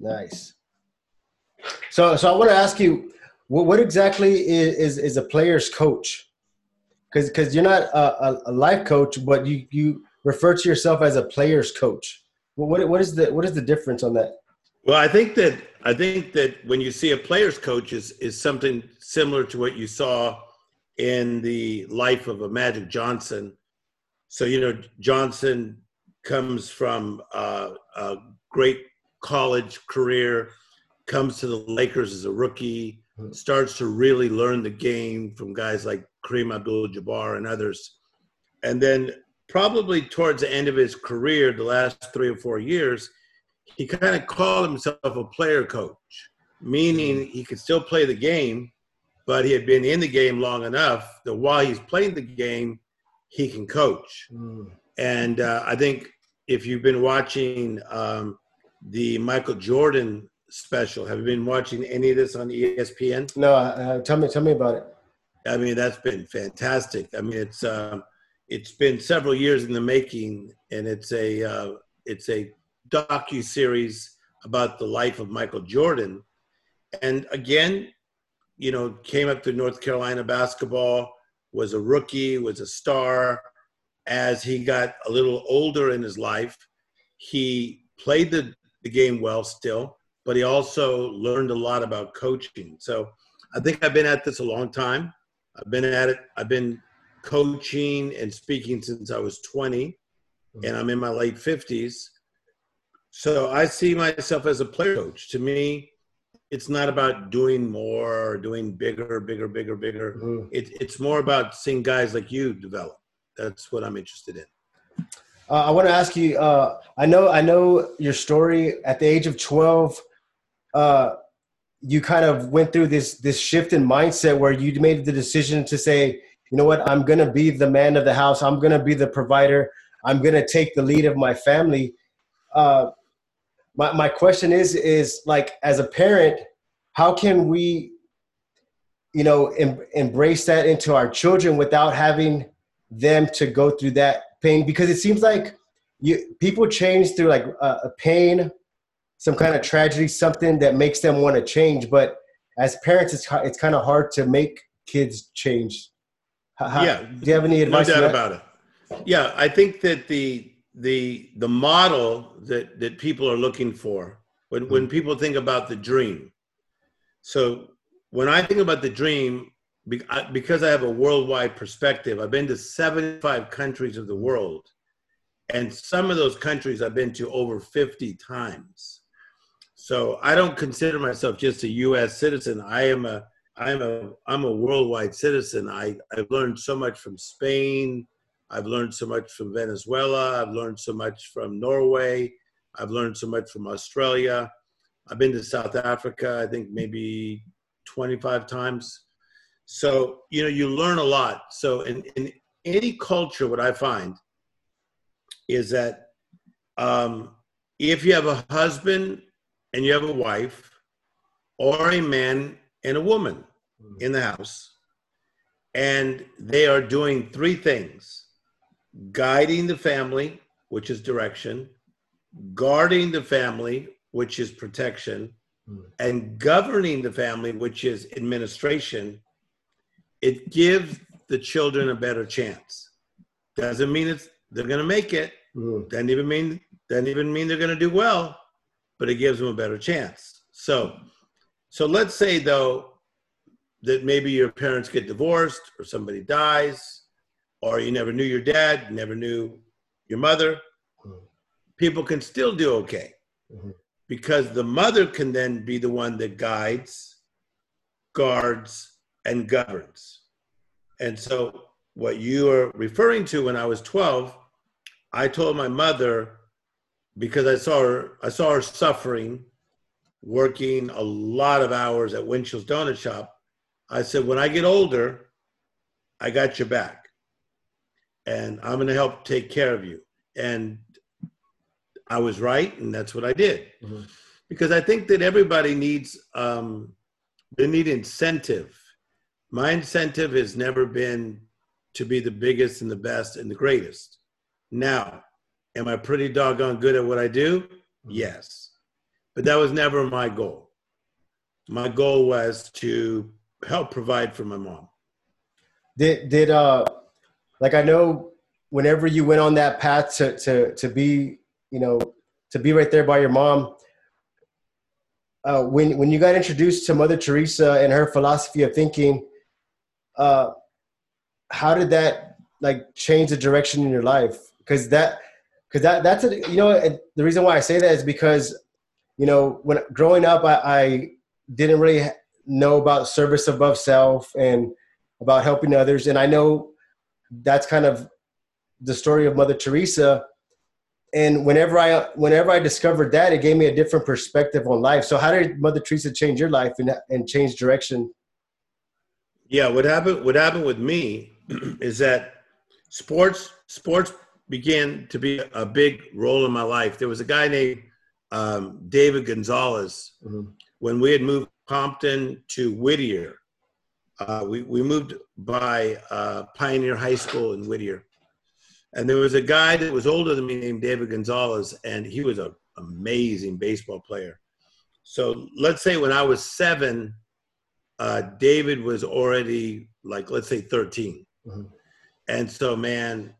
Nice. So, so I want to ask you, what, what exactly is, is, is a player's coach? Because because you're not a, a, life coach, but you you refer to yourself as a player's coach. What what is the what is the difference on that? Well, I think that I think that when you see a player's coach is is something similar to what you saw in the life of a Magic Johnson. So you know Johnson comes from uh, a great college career, comes to the Lakers as a rookie, hmm. starts to really learn the game from guys like Kareem Abdul-Jabbar and others, and then probably towards the end of his career, the last three or four years, he kind of called himself a player coach, meaning hmm. he could still play the game, but he had been in the game long enough that while he's playing the game, he can coach. Mm. And uh, I think if you've been watching um, the Michael Jordan special, have you been watching any of this on ESPN? No, uh, tell me, tell me about it. I mean, that's been fantastic. I mean, it's um, it's been several years in the making, and it's a uh, it's a docu series about the life of Michael Jordan. And again, you know, came up to North Carolina basketball, was a rookie, was a star. As he got a little older in his life, he played the, the game well still, but he also learned a lot about coaching. So I think I've been at this a long time. I've been at it, I've been coaching and speaking since I was 20, and I'm in my late 50s. So I see myself as a player coach. To me, it's not about doing more or doing bigger, bigger, bigger, bigger. Mm-hmm. It, it's more about seeing guys like you develop. That's what I'm interested in. Uh, I want to ask you. Uh, I know, I know your story. At the age of 12, uh, you kind of went through this this shift in mindset where you made the decision to say, you know what, I'm going to be the man of the house. I'm going to be the provider. I'm going to take the lead of my family. Uh, my, my question is is like as a parent how can we you know em- embrace that into our children without having them to go through that pain because it seems like you people change through like a, a pain some kind of tragedy something that makes them want to change. But as parents it's, it's kind of hard to make kids change. How, yeah. do you have any advice no doubt about it. Yeah i think that the the the model that that people are looking for when when mm-hmm. people think about the dream. So when i think about the dream because i have a worldwide perspective i've been to 75 countries of the world and some of those countries i've been to over 50 times so i don't consider myself just a us citizen i am a i'm a i'm a worldwide citizen i i've learned so much from spain I've learned so much from Venezuela. I've learned so much from Norway. I've learned so much from Australia. I've been to South Africa, I think maybe 25 times. So, you know, you learn a lot. So, in, in any culture, what I find is that um, if you have a husband and you have a wife, or a man and a woman in the house, and they are doing three things guiding the family, which is direction, guarding the family, which is protection, mm. and governing the family, which is administration, it gives the children a better chance. Doesn't mean it's they're going to make it. Mm. Doesn't even mean doesn't even mean they're going to do well, but it gives them a better chance. So, so let's say though that maybe your parents get divorced or somebody dies or you never knew your dad, never knew your mother, mm-hmm. people can still do okay mm-hmm. because the mother can then be the one that guides, guards, and governs. And so, what you are referring to when I was 12, I told my mother because I saw her, I saw her suffering, working a lot of hours at Winchell's Donut Shop. I said, when I get older, I got your back and I'm going to help take care of you. And I was right, and that's what I did. Mm-hmm. Because I think that everybody needs um, they need incentive. My incentive has never been to be the biggest and the best and the greatest. Now, am I pretty doggone good at what I do? Mm-hmm. Yes. but that was never my goal. My goal was to help provide for my mom. Did did uh like I know whenever you went on that path to to to be you know to be right there by your mom. Uh, when when you got introduced to Mother Teresa and her philosophy of thinking, uh, how did that like change the direction in your life? Because that because that that's a you know the reason why I say that is because you know when growing up I, I didn't really know about service above self and about helping others, and I know that's kind of the story of Mother Teresa. And whenever I whenever I discovered that, it gave me a different perspective on life. So, how did Mother Teresa change your life and and change direction? Yeah, what happened? What happened with me is that sports sports began to be a big role in my life. There was a guy named um, David Gonzalez mm-hmm. when we had moved Compton to Whittier. Uh, we, we moved by uh, Pioneer High School in Whittier. And there was a guy that was older than me named David Gonzalez, and he was an amazing baseball player. So let's say when I was seven, uh, David was already like, let's say 13. Mm-hmm. And so, man,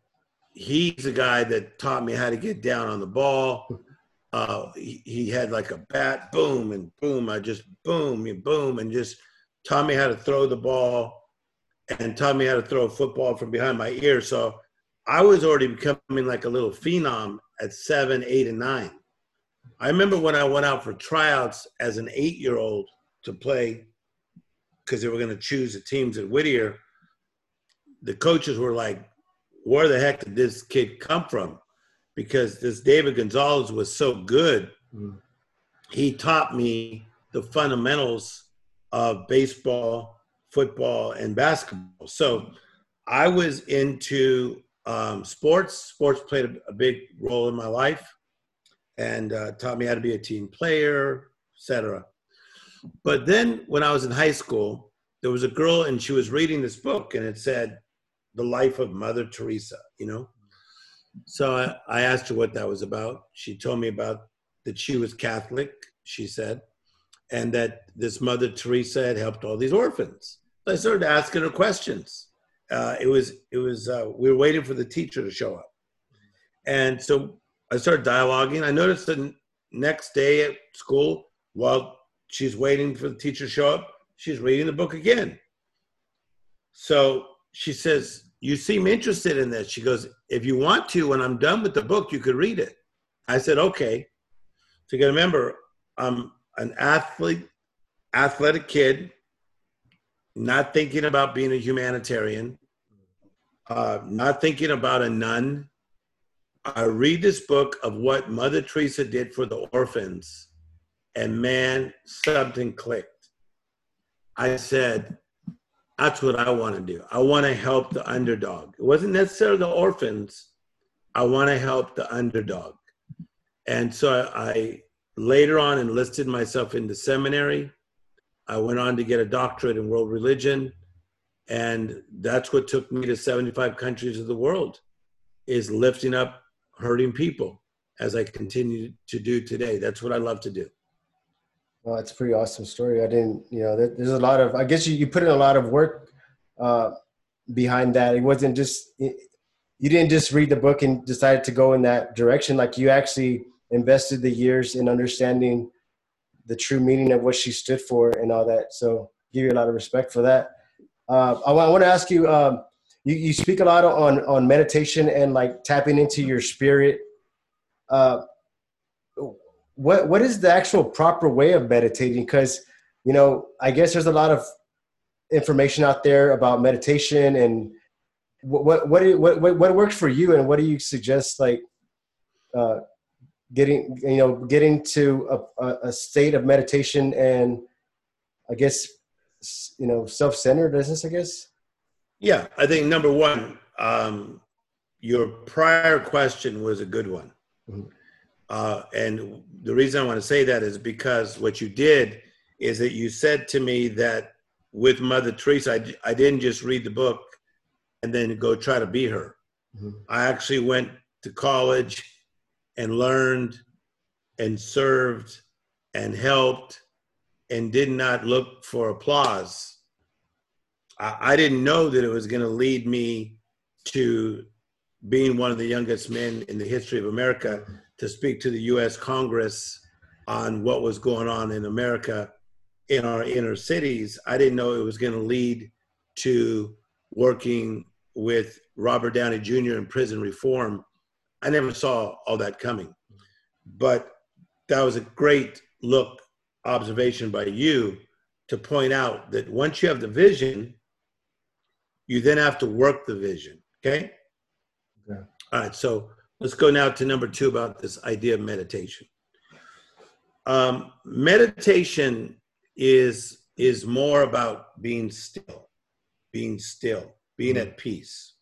he's a guy that taught me how to get down on the ball. Uh, he, he, had like a bat, boom and boom. I just boom and boom and just taught me how to throw the ball and taught me how to throw a football from behind my ear. So I was already becoming like a little phenom at seven, eight, and nine. I remember when I went out for tryouts as an eight year old to play because they were going to choose the teams at Whittier. The coaches were like, where the heck did this kid come from? Because this David Gonzalez was so good. Mm. He taught me the fundamentals of baseball, football, and basketball. So I was into um, sports. Sports played a, a, big role in my life and uh, taught me how to be a team player, etc. But then when I was in high school, there was a girl and she was reading this book and it said the life of Mother Teresa, you know? So I, I asked her what that was about. She told me about that she was Catholic, she said, and that this Mother Teresa had helped all these orphans. So I started asking her questions. Uh, it was, it was, uh, we were waiting for the teacher to show up. And so I started dialoguing. I noticed the next day at school, while she's waiting for the teacher to show up, she's reading the book again. So she says, You seem interested in this. She goes, If you want to, when I'm done with the book, you could read it. I said, Okay. So you got to remember, I'm an athlete, athletic kid, not thinking about being a humanitarian, uh, not thinking about a nun. I read this book of what Mother Teresa did for the orphans, and man, something clicked. I said, that's what I want to do. I want to help the underdog. It wasn't necessarily the orphans. I want to help the underdog. And so I, later on enlisted myself into seminary. I went on to get a doctorate in world religion. And that's what took me to 75 countries of the world is lifting up hurting people as I continue to do today. That's what I love to do. Well, it's a pretty awesome story. I didn't, you know, there's a lot of, I guess you, you put in a lot of work uh, behind that. It wasn't just, you didn't just read the book and decided to go in that direction. Like you actually invested the years in understanding the true meaning of what she stood for and all that. So give you a lot of respect for that. Uh, I, I want to ask you, um, you, you speak a lot on, on meditation and like tapping into your spirit. Uh, what what is the actual proper way of meditating? Because you know, I guess there's a lot of information out there about meditation and what what what what, what works for you, and what do you suggest like uh, getting you know getting to a, a state of meditation and I guess you know self-centeredness. I guess. Yeah, I think number one, um, your prior question was a good one. Mm-hmm. Uh, and the reason I want to say that is because what you did is that you said to me that with Mother Teresa, I, I didn't just read the book and then go try to be her. Mm-hmm. I actually went to college and learned and served and helped and did not look for applause, I, I didn't know that it was going to lead me to being one of the youngest men in the history of America to speak to the US Congress on what was going on in America in our inner cities. I didn't know it was going to lead to working with Robert Downey Jr. in prison reform. I never saw all that coming. But that was a great look observation by you to point out that once you have the vision, you then have to work the vision. Okay. Okay. All right. So let's go now to number two about this idea of meditation. Um, meditation is is more about being still, being still, being at peace.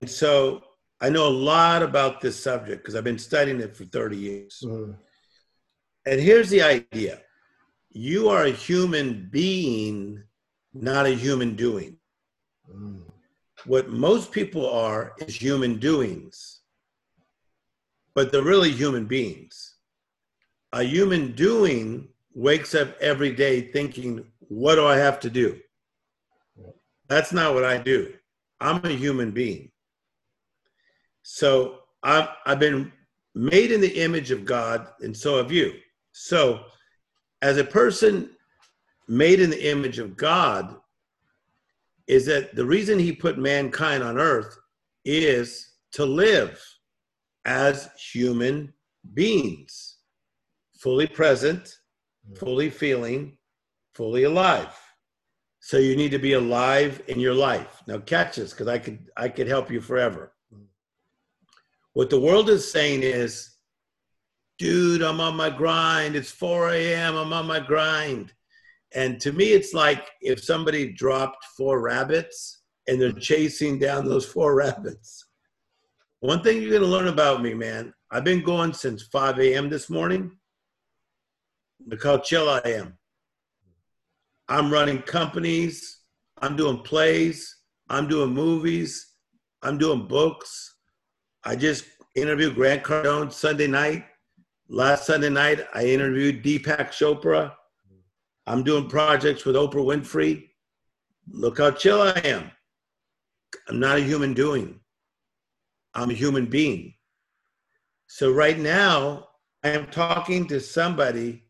And so I know a lot about this subject because I've been studying it for 30 years. Mm-hmm. And here's the idea you are a human being, not a human doing. Mm. What most people are is human doings, but they're really human beings. A human doing wakes up every day thinking, What do I have to do? That's not what I do. I'm a human being. So I've, I've been made in the image of God, and so have you. So, as a person made in the image of God, is that the reason he put mankind on earth is to live as human beings, fully present, fully feeling, fully alive. So you need to be alive in your life. Now catch this because I could I could help you forever. What the world is saying is dude, I'm on my grind. It's 4 a.m. I'm on my grind. And to me, it's like if somebody dropped four rabbits and they're chasing down those four rabbits. One thing you're going to learn about me, man, I've been going since 5 a.m. this morning. Look how chill I am. I'm running companies, I'm doing plays, I'm doing movies, I'm doing books. I just interviewed Grant Cardone Sunday night. Last Sunday night, I interviewed Deepak Chopra. I'm doing projects with Oprah Winfrey. Look how chill I am. I'm not a human doing. I'm a human being. So right now, I am talking to somebody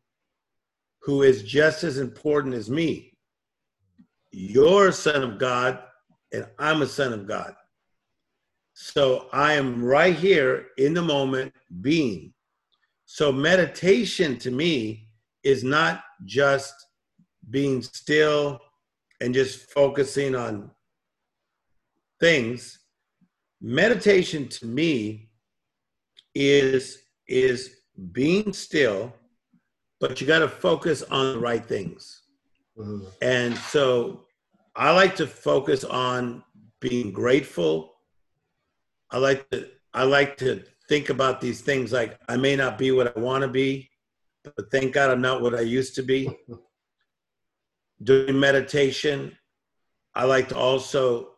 who is just as important as me. You're a son of God, and I'm a son of God. So I am right here in the moment being. So meditation to me is not just being still and just focusing on things. Meditation to me is is being still, but you got to focus on the right things. Mm-hmm. And so I like to focus on being grateful. I like to I like to think about these things like I may not be what I want to be, but thank God I'm not what I used to be. Doing meditation, I like to also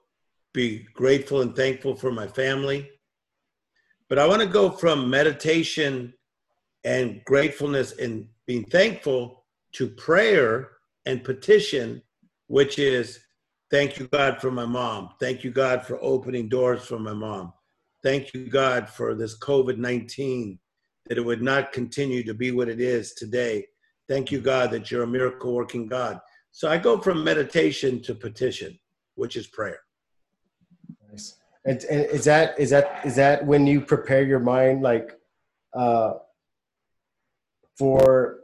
be grateful and thankful for my family. But I want to go from meditation and gratefulness and being thankful to prayer and petition, which is thank you, God, for my mom. Thank you, God, for opening doors for my mom. Thank you, God, for this COVID 19, that it would not continue to be what it is today. Thank you, God, that you're a miracle working God. So I go from meditation to petition, which is prayer. And, and is that is that is that when you prepare your mind, like, uh, for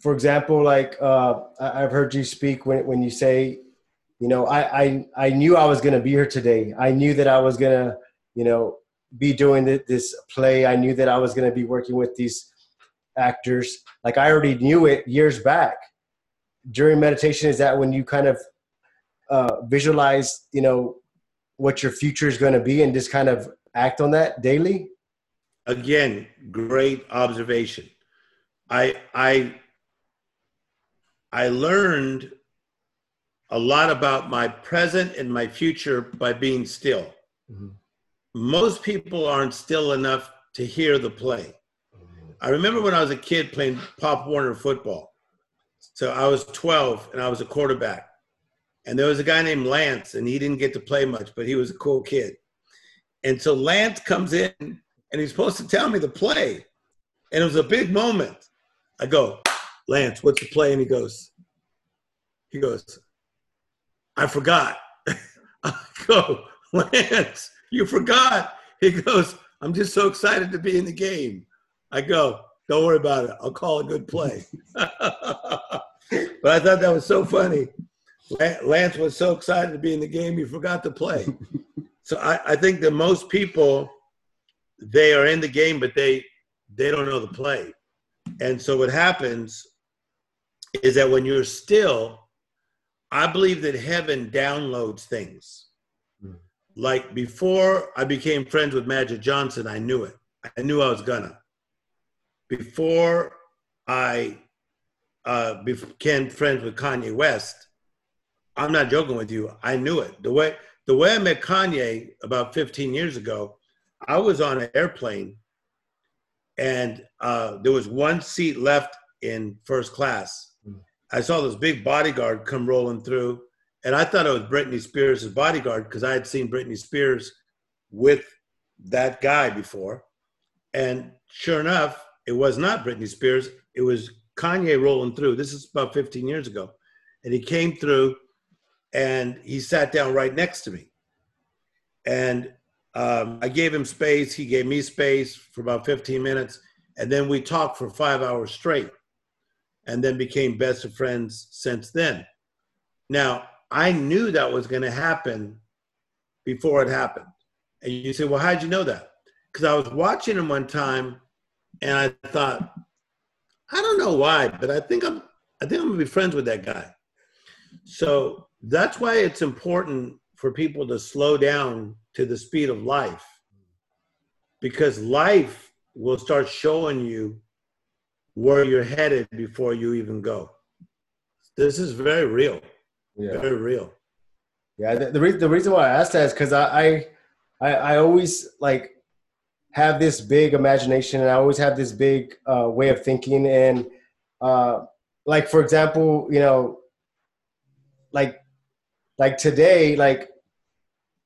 for example, like uh, I've heard you speak when when you say, you know, I I I knew I was going to be here today. I knew that I was going to, you know, be doing this play. I knew that I was going to be working with these actors. Like I already knew it years back. During meditation, is that when you kind of uh, visualize, you know, what your future is going to be, and just kind of act on that daily? Again, great observation. I I I learned a lot about my present and my future by being still. Mm-hmm most people aren't still enough to hear the play. I remember when I was a kid playing Pop Warner football. So I was 12 and I was a quarterback. And there was a guy named Lance, and he didn't get to play much, but he was a cool kid. And so Lance comes in and he's supposed to tell me the play. And it was a big moment. I go, Lance, what's the play? And he goes, he goes, I forgot. I go, Lance, you forgot. He goes, I'm just so excited to be in the game. I go, don't worry about it. I'll call a good play. but I thought that was so funny. Lance was so excited to be in the game, he forgot to play. so I, I think that most people, they are in the game, but they they don't know the play. And so what happens is that when you're still, I believe that heaven downloads things. Mm. Like before I became friends with Magic Johnson, I knew it. I knew I was gonna. Before I uh, became friends with Kanye West, I'm not joking with you. I knew it. The way the way I met Kanye about 15 years ago, I was on an airplane, and uh, there was one seat left in first class, I saw this big bodyguard come rolling through, and I thought it was Britney Spears' bodyguard because I had seen Britney Spears with that guy before. And sure enough, it was not Britney Spears. It was Kanye rolling through. This is about 15 years ago. And he came through and he sat down right next to me. And um, I gave him space. He gave me space for about 15 minutes. And then we talked for five hours straight and then became best of friends since then. Now, I knew that was going to happen before it happened. And you say, well, how'd you know that? Because I was watching him one time and I thought, I don't know why, but I think I'm I think I'm gonna be friends with that guy. So that's why it's important for people to slow down to the speed of life. Because life will start showing you where you're headed before you even go. This is very real. Yeah. Very real. Yeah. The, the, re- the reason why I asked that is because I, I, I always like have this big imagination and I always have this big uh, way of thinking. And uh, like, for example, you know, like, like today, like,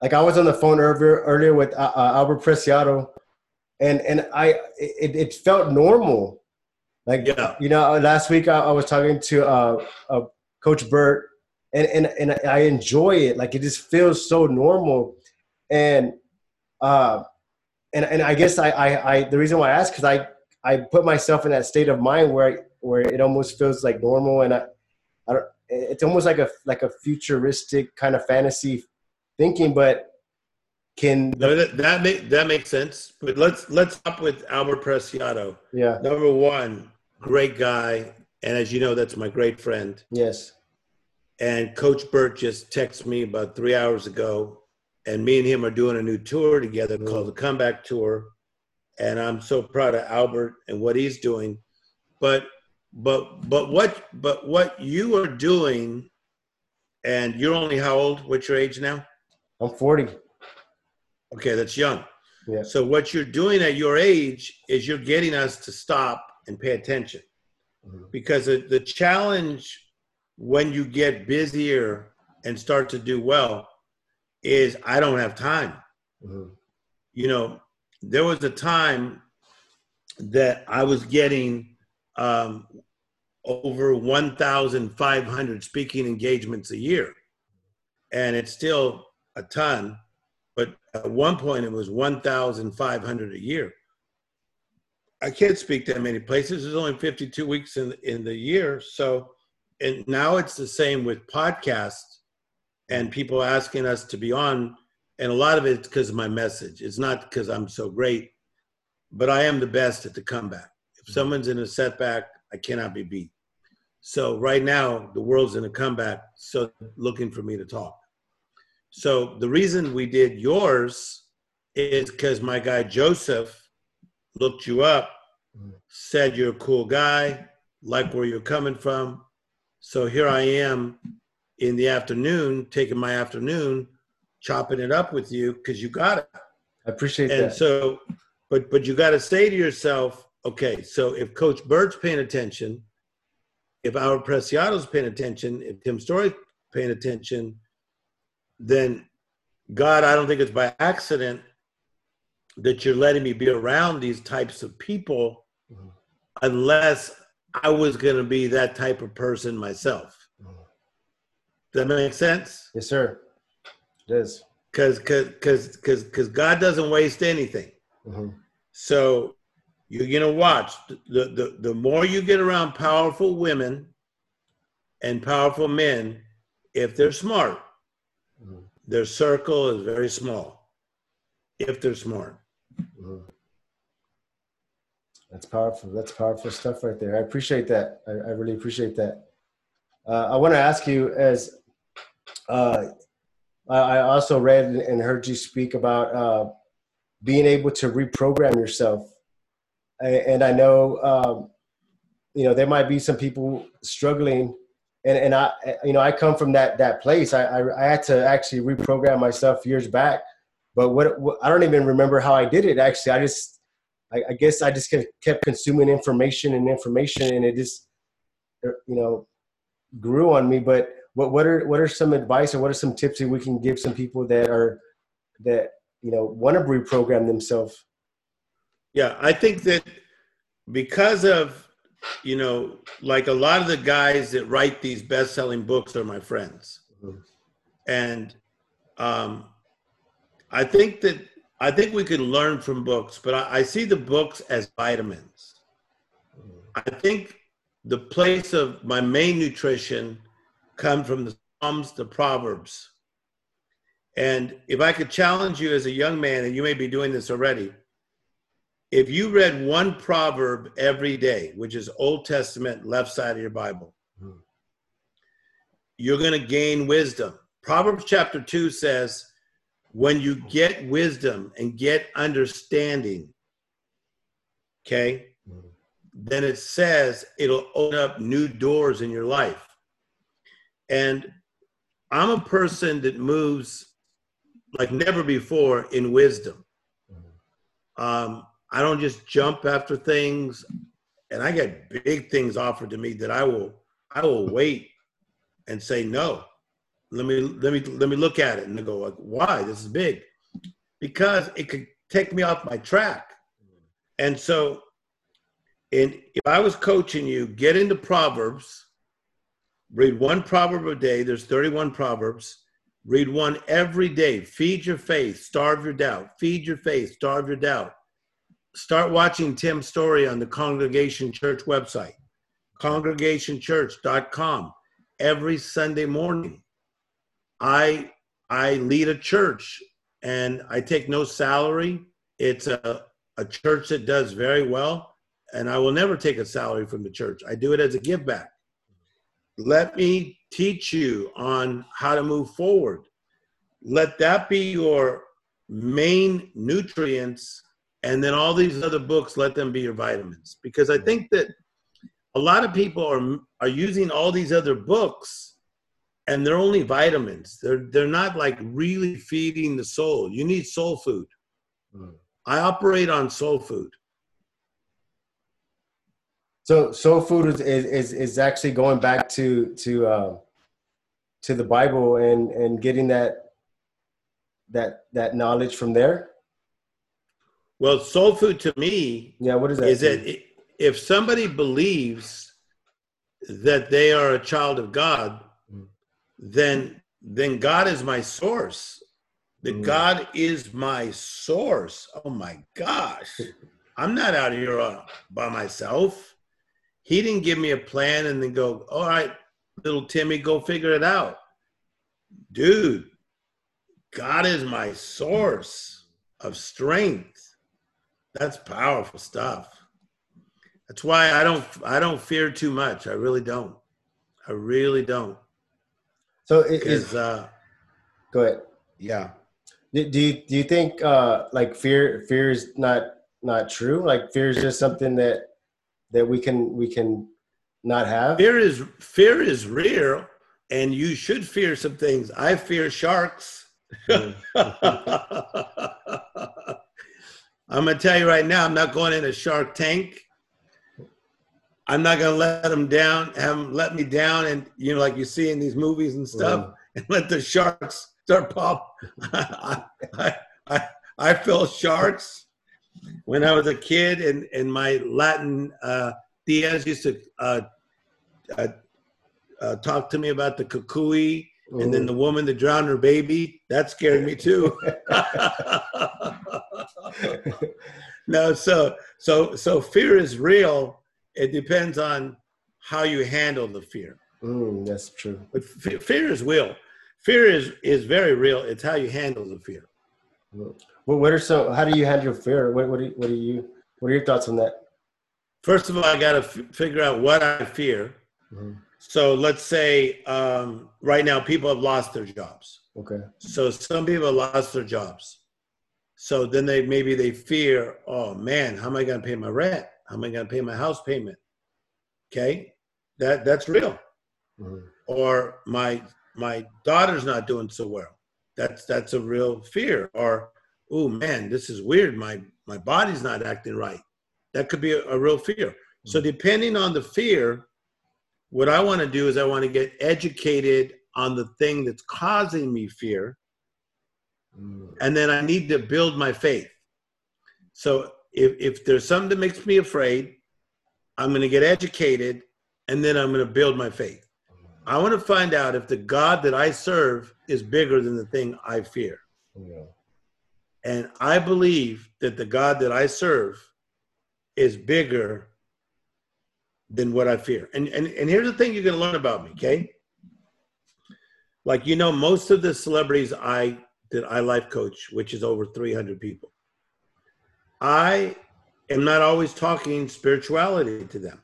like I was on the phone earlier, earlier with uh, uh Albert Preciado and, and I, it, it felt normal like, yeah. you know, last week I, I was talking to uh, uh, Coach Burt, and, and, and I enjoy it. Like, it just feels so normal. And, uh, and, and I guess I, I, I the reason why I ask, because I, I put myself in that state of mind where, I, where it almost feels like normal. And I, I don't, it's almost like a, like a futuristic kind of fantasy thinking, but can no, that that, make, that makes sense. But let's let's up with Albert Preciado. Yeah. Number one, great guy. And as you know, that's my great friend. Yes. And Coach Burt just texted me about three hours ago, and me and him are doing a new tour together mm. called the Comeback Tour. And I'm so proud of Albert and what he's doing. But but but what but what you are doing, and you're only how old? What's your age now? I'm 40. Okay, that's young. Yeah. So what you're doing at your age is you're getting us to stop and pay attention. Mm-hmm. Because the, the challenge when you get busier and start to do well is I don't have time. Mm-hmm. You know, there was a time that I was getting um, over 1,500 speaking engagements a year. And it's still a ton, but at one point it was 1,500 a year. I can't speak that many places. There's only 52 weeks in in the year, so and now it's the same with podcasts and people asking us to be on, and a lot of it's because of my message. It's not because I'm so great, but I am the best at the comeback. Mm-hmm. someone's in a setback, I cannot be beat. So right now, the world's in a comeback, so looking for me to talk. So the reason we did yours is because my guy Joseph looked you up, said you're a cool guy, like where you're coming from. So here I am in the afternoon, taking my afternoon, chopping it up with you because you got it. I appreciate and that. And so, but but you got to say to yourself, okay, so if Coach Burt's paying attention, if our Preciado's paying attention, if Tim Story's paying attention, then God, I don't think it's by accident that you're letting me be around these types of people mm-hmm. unless I was going to be that type of person myself. Mm-hmm. Does that make sense? Yes, sir. It does. Because because because because God doesn't waste anything. Mm-hmm. So you're gonna watch the, the the more you get around powerful women and powerful men, if they're smart, mm-hmm. their circle is very small. If they're smart. Mm-hmm. That's powerful. That's powerful stuff right there. I appreciate that. I, I really appreciate that. Uh, I want to ask you as uh, I also read and heard you speak about uh, being able to reprogram yourself. And I know, um, you know, there might be some people struggling, and, and I, you know, I come from that that place. I, I, I had to actually reprogram myself years back, but what, what, I don't even remember how I did it. Actually, I just, I, I guess, I just kept consuming information and information, and it just, you know, grew on me. But what what are what are some advice or what are some tips that we can give some people that are that you know want to reprogram themselves? Yeah, I think that because of you know, like a lot of the guys that write these best-selling books are my friends, mm-hmm. and um, I think that I think we can learn from books, but I, I see the books as vitamins. Mm-hmm. I think the place of my main nutrition come from the Psalms, the Proverbs. And if I could challenge you as a young man, and you may be doing this already, if you read one proverb every day, which is Old Testament, left side of your Bible, hmm. you're going to gain wisdom. Proverbs chapter 2 says, when you get wisdom and get understanding, okay, hmm. then it says it'll open up new doors in your life. And I'm a person that moves like never before in wisdom. Um, I don't just jump after things, and I get big things offered to me that I will I will wait and say no. Let me let me let me look at it and go like, why this is big? Because it could take me off my track. And so, and if I was coaching you, get into Proverbs Read one proverb a day. There's 31 proverbs. Read one every day. Feed your faith, starve your doubt. Feed your faith, starve your doubt. Start watching Tim Storey on the Congregation Church website, congregationchurch.com. Every Sunday morning, I I lead a church and I take no salary. It's a, a church that does very well, and I will never take a salary from the church. I do it as a give back. Let me teach you on how to move forward. Let that be your main nutrients. And then all these other books, let them be your vitamins. Because I think that a lot of people are, are using all these other books and they're only vitamins. They're, they're not like really feeding the soul. You need soul food. Mm. I operate on soul food. So soul food is, is, is actually going back to to uh, to the Bible and and getting that that that knowledge from there. Well, soul food to me, yeah, what is that? Is that if somebody believes that they are a child of God, mm. then then God is my source. That mm. God is my source. Oh my gosh, I'm not out here uh, by myself. He didn't give me a plan and then go, all right, little Timmy, go figure it out. Dude, God is my source of strength. That's powerful stuff. That's why I don't I don't fear too much. I really don't. I really don't. So it is uh go ahead. Yeah. Do you do you think uh like fear fear is not not true? Like fear is just something that that we can we can not have? Fear is fear is real, and you should fear some things. I fear sharks. I'm gonna tell you right now, I'm not going in a shark tank. I'm not gonna let them down, have them let me down, and you know, like you see in these movies and stuff, and let the sharks start pop. I, I, I, I felt sharks when I was a kid, and and my Latin uh, Diaz used to uh, uh, uh, talk to me about the kukui, and then the woman that drowned her baby. That scared me too. no, so so so fear is real it depends on how you handle the fear. Mm, that's true. But f- fear is real. Fear is is very real. It's how you handle the fear. Well, what are some? How do you handle fear? What what do, what do you? What are your thoughts on that? First of all, I got to f- figure out what I fear. Mm-hmm. So let's say um, right now people have lost their jobs. Okay. So some people have lost their jobs. So then they maybe they fear, oh man, how am I going to pay my rent? How am I going to pay my house payment? Okay, that that's real. Mm-hmm. Or my my daughter's not doing so well. That's that's a real fear. Or oh man, this is weird. My my body's not acting right. That could be a, a real fear. Mm-hmm. So depending on the fear, what I want to do is I want to get educated on the thing that's causing me fear. Mm. And then I need to build my faith. So if, if there's something that makes me afraid, I'm going to get educated and then I'm going to build my faith. I want to find out if the God that I serve is bigger than the thing I fear. Yeah. And I believe that the God that I serve is bigger than what I fear. And, and, and here's the thing you're going to learn about me, okay? Like, you know, most of the celebrities I that I life coach, which is over 300 people, I am not always talking spirituality to them.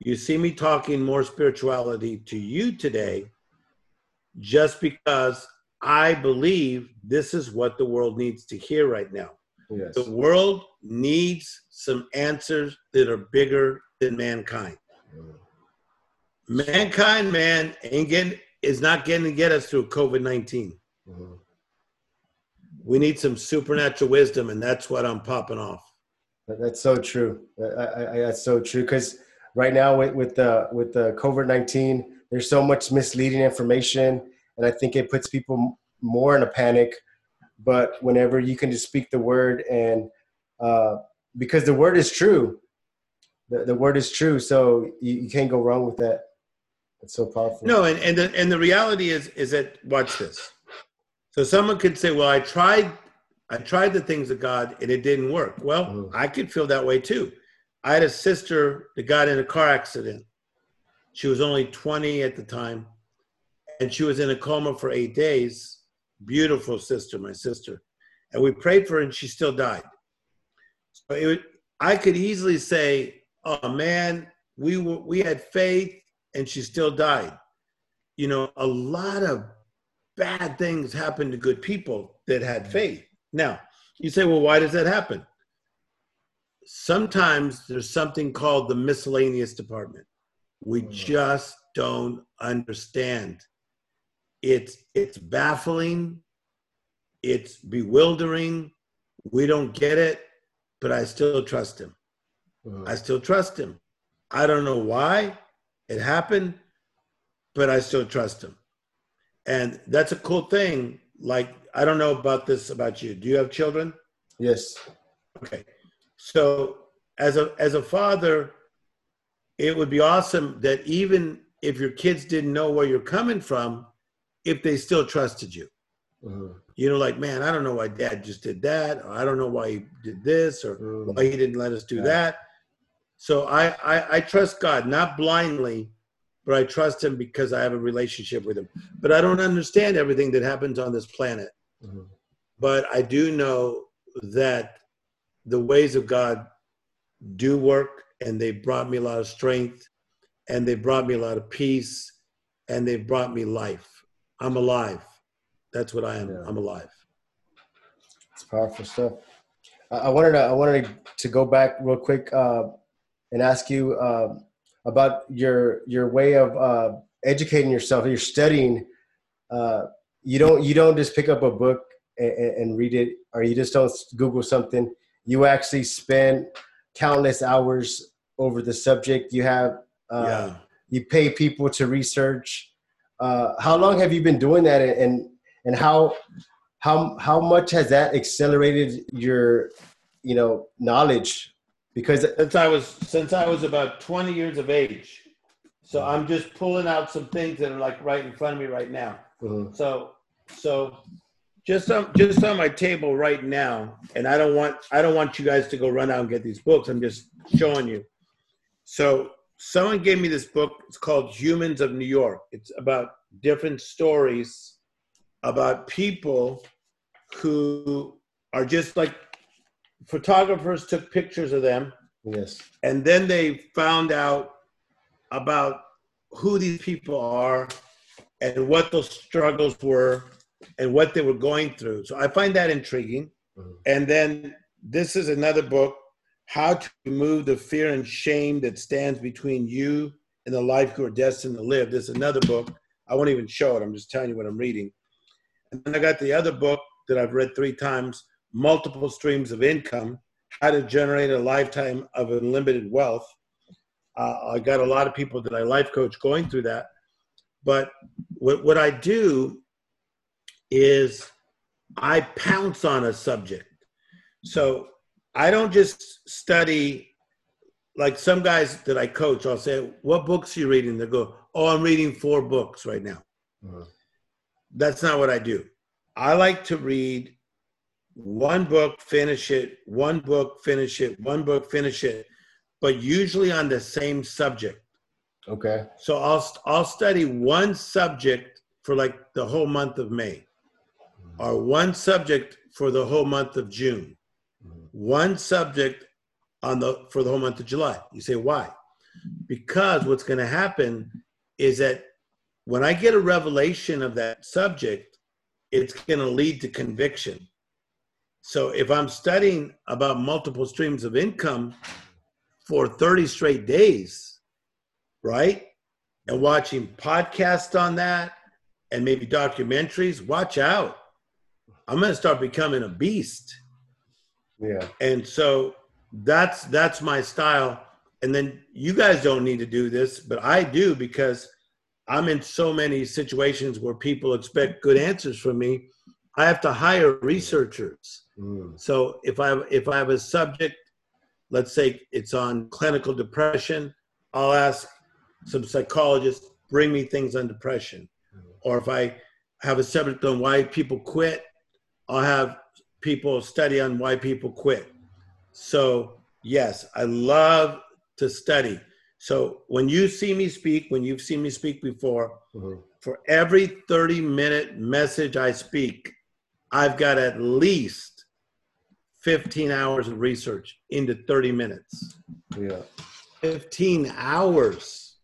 You see me talking more spirituality to you today just because I believe this is what the world needs to hear right now. Yes. The world needs some answers that are bigger than mankind. Mm. Mankind, man, ain't getting is not getting to get us through COVID 19. Mm-hmm we need some supernatural wisdom, and that's what I'm popping off. That's so true. I, I, that's so true because right now with with the with the COVID nineteen, there's so much misleading information, and I think it puts people more in a panic. But whenever you can just speak the word, and uh, because the word is true, the, the word is true, so you, you can't go wrong with that. It's so powerful. No, and and the, and the reality is is that watch this so someone could say, "Well, I tried, I tried the things of God and it didn't work." Well, mm. I could feel that way too. I had a sister that got in a car accident. She was only 20 at the time, and she was in a coma for eight days. Beautiful sister, my sister, and we prayed for her, and she still died. So it, I could easily say, "Oh man, we were, we had faith, and she still died." You know, a lot of bad things happen to good people that had faith. Now, you say, well, why does that happen? Sometimes there's something called the miscellaneous department. We mm. just don't understand. It's it's baffling, it's bewildering. We don't get it, but I still trust him. Mm. I still trust him. I don't know why it happened, but I still trust him and that's a cool thing like i don't know about this about you do you have children yes okay so as a as a father it would be awesome that even if your kids didn't know where you're coming from if they still trusted you mm-hmm. you know like man i don't know why dad just did that or i don't know why he did this or mm-hmm. why he didn't let us do yeah. that so I, I i trust god not blindly but I trust him because I have a relationship with him. But I don't understand everything that happens on this planet. Mm-hmm. But I do know that the ways of God do work, and they brought me a lot of strength, and they brought me a lot of peace, and they brought me life. I'm alive. That's what I am. Yeah. I'm alive. It's powerful stuff. I wanted to I wanted to go back real quick uh, and ask you. Uh, about your your way of uh, educating yourself. You're studying. Uh, you don't you don't just pick up a book and, and, read it, or you just don't Google something. You actually spend countless hours over the subject. You have uh, yeah. you pay people to research. Uh, how long have you been doing that, and and how how how much has that accelerated your you know knowledge? Because since I was since I was about 20 years of age, so I'm just pulling out some things that are like right in front of me right now. Mhm. So so just on just on my table right now, and I don't want I don't want you guys to go run out and get these books. I'm just showing you. So someone gave me this book. It's called Humans of New York. It's about different stories about people who are just like photographers took pictures of them yes, and then they found out about who these people are and what those struggles were and what they were going through. So I find that intriguing. Mhm. And then this is another book, How to Remove the Fear and Shame That Stands Between You and the Life You Are Destined to Live. There's another book. I won't even show it. I'm just telling you what I'm reading. And then I got the other book that I've read three times, Multiple Streams of Income, How to Generate a Lifetime of Unlimited Wealth. Uh, I got a lot of people that I life coach going through that. But what, what I do is I pounce on a subject. So I don't just study like some guys that I coach, I'll say, What books are you reading? They go, Oh, I'm reading four books right now. Mhm. That's not what I do. I like to read one book, finish it, one book, finish it, one book, finish it, but usually on the same subject. okay, So I'll I'll study one subject for like the whole month of May, or one subject for the whole month of June. One subject on the for the whole month of July. You say why? Because what's going to happen is that when I get a revelation of that subject, it's going to lead to conviction. So if I'm studying about multiple streams of income for 30 straight days, right? And watching podcasts on that and maybe documentaries, watch out. I'm going to start becoming a beast. Yeah, And so that's that's my style. And then you guys don't need to do this, but I do because I'm in so many situations where people expect good answers from me. I have to hire researchers. Mm. So if I if I have a subject, let's say it's on clinical depression, I'll ask some psychologists bring me things on depression. Or if I have a subject on why people quit, I'll have people study on why people quit. So yes, I love to study. So when you see me speak, when you've seen me speak before, Mhm. for every 30 minute message I speak, I've got at least 15 hours of research into 30 minutes. yeah, 15 hours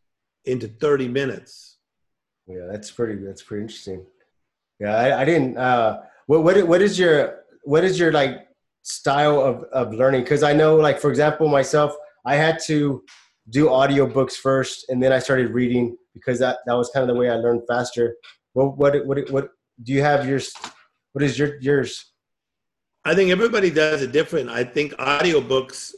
into 30 minutes. yeah. That's pretty. That's pretty interesting. Yeah, I, I didn't. Uh, what what what is your what is your like style of of learning? Because I know, like for example, myself, I had to do audiobooks first, and then I started reading because that that was kind of the way I learned faster. What what what what do you have yours? What is your yours? I think everybody does it different. I think audiobooks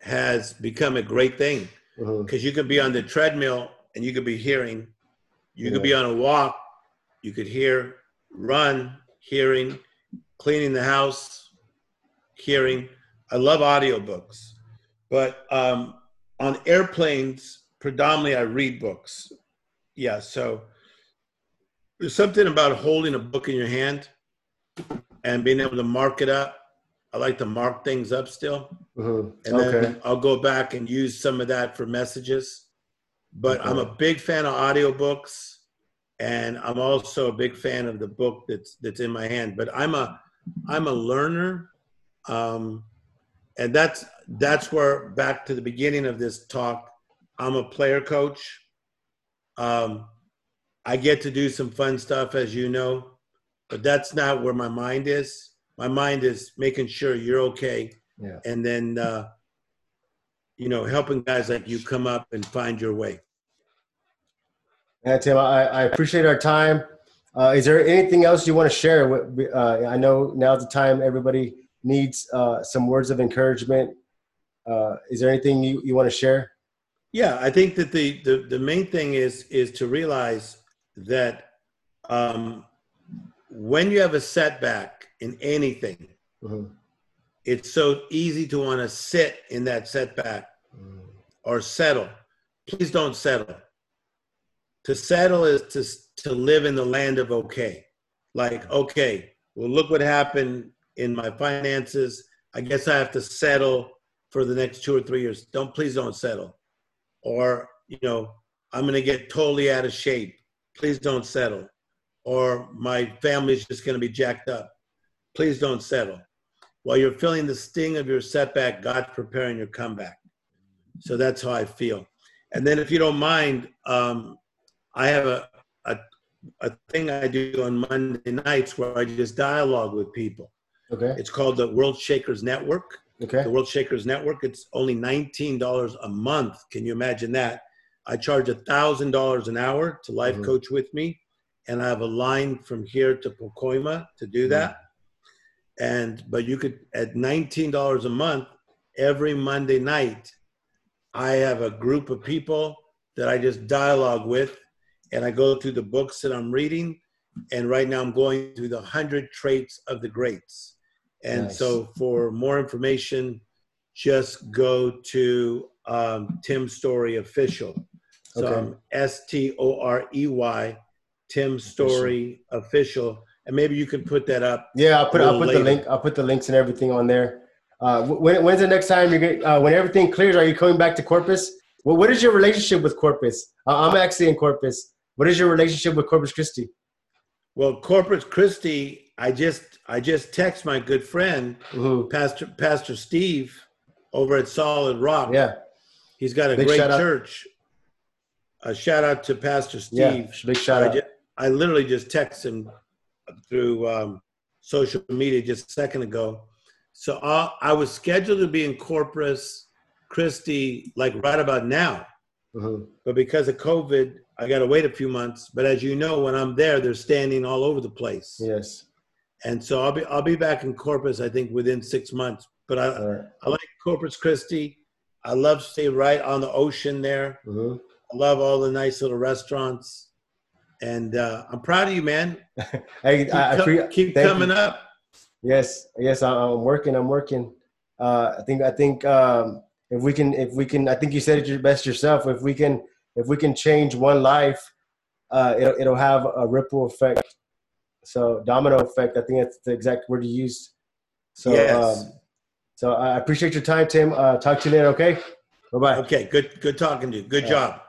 has become a great thing mm-hmm. because you could be on the treadmill and you could be hearing. You could be on a walk, you could hear, run, hearing, cleaning the house, hearing. I love audiobooks. But um, on airplanes, predominantly I read books. Yeah, so there's something about holding a book in your hand and being able to mark it up. I like to mark things up still. Mhm. And Okay. then I'll go back and use some of that for messages. But I'm a big fan of audiobooks and I'm also a big fan of the book that's that's in my hand. But I'm a I'm a learner. Um, and that's that's where back to the beginning of this talk, I'm a player coach. Um, I get to do some fun stuff as you know, but that's not where my mind is. My mind is making sure you're okay Yeah. and then uh, you know helping guys like you come up and find your way Yeah, Tim, I, I appreciate our time. Uh, is there anything else you want to share? Uh, I know now's the time everybody needs uh, some words of encouragement. uh, is there anything you, you want to share? Yeah, I think that the, the, the main thing is is to realize that um, when you have a setback in anything, mm-hmm. it's so easy to want to sit in that setback mm. or settle. Please don't settle. To settle is to, to live in the land of okay. Like, okay, well, look what happened in my finances. I guess I have to settle for the next two or three years. Don't please don't settle. Or, you know, I'm going to get totally out of shape. Please don't settle. Or my family's just going to be jacked up. Please don't settle. While you're feeling the sting of your setback, God's preparing your comeback. So that's how I feel. And then, if you don't mind, um, I have a, a, thing I do on Monday nights where I just dialogue with people. Okay. It's called the World Shakers Network. Okay. The World Shakers Network. It's only $19 a month. Can you imagine that? I charge $1,000 an hour to life mm-hmm. coach with me. And I have a line from here to Pacoima to do mm-hmm. that. And, but you could, at $19 a month, every Monday night, I have a group of people that I just dialogue with. And I go through the books that I'm reading. And right now I'm going through the 100 traits of the greats and nice. so for more information, just go to um, Tim Storey Official. So okay. um, S T O R E Y, Tim Storey Official. Official. And maybe you can put that up. Yeah, I'll put I'll put later. the link. I'll put the links and everything on there. Uh, when, when's the next time you get? Uh, when everything clears, are you coming back to Corpus? Well, what is your relationship with Corpus? Uh, I'm actually in Corpus. What is your relationship with Corpus Christi? Well, Corpus Christi, I just I just text my good friend, mm-hmm. Pastor Pastor Steve, over at Solid Rock. Yeah, he's got a big great church. A shout out to Pastor Steve. Yeah, big shout I out. Just, I literally just texted him through um, social media just a second ago. So I, I was scheduled to be in Corpus Christi like right about now, mm-hmm. but because of COVID, I got to wait a few months. But as you know, when I'm there, they're standing all over the place. Yes and so I'll be I'll be back in Corpus I think within six months. But I right. I like Corpus Christi. I love to stay right on the ocean there. Mm-hmm. I love all the nice little restaurants, and uh, I'm proud of you, man. hey, keep, I, I keep coming you. up. Yes, yes, I'm working. I'm working. Uh, I think I think um, if we can if we can I think you said it your best yourself. If we can if we can change one life, uh, it'll it'll have a ripple effect so domino effect, I think that's the exact word you used. So, yes. Um, so I appreciate your time, Tim. Uh, talk to you later. Okay. Bye bye. Okay. Good. Good talking to you. Good job.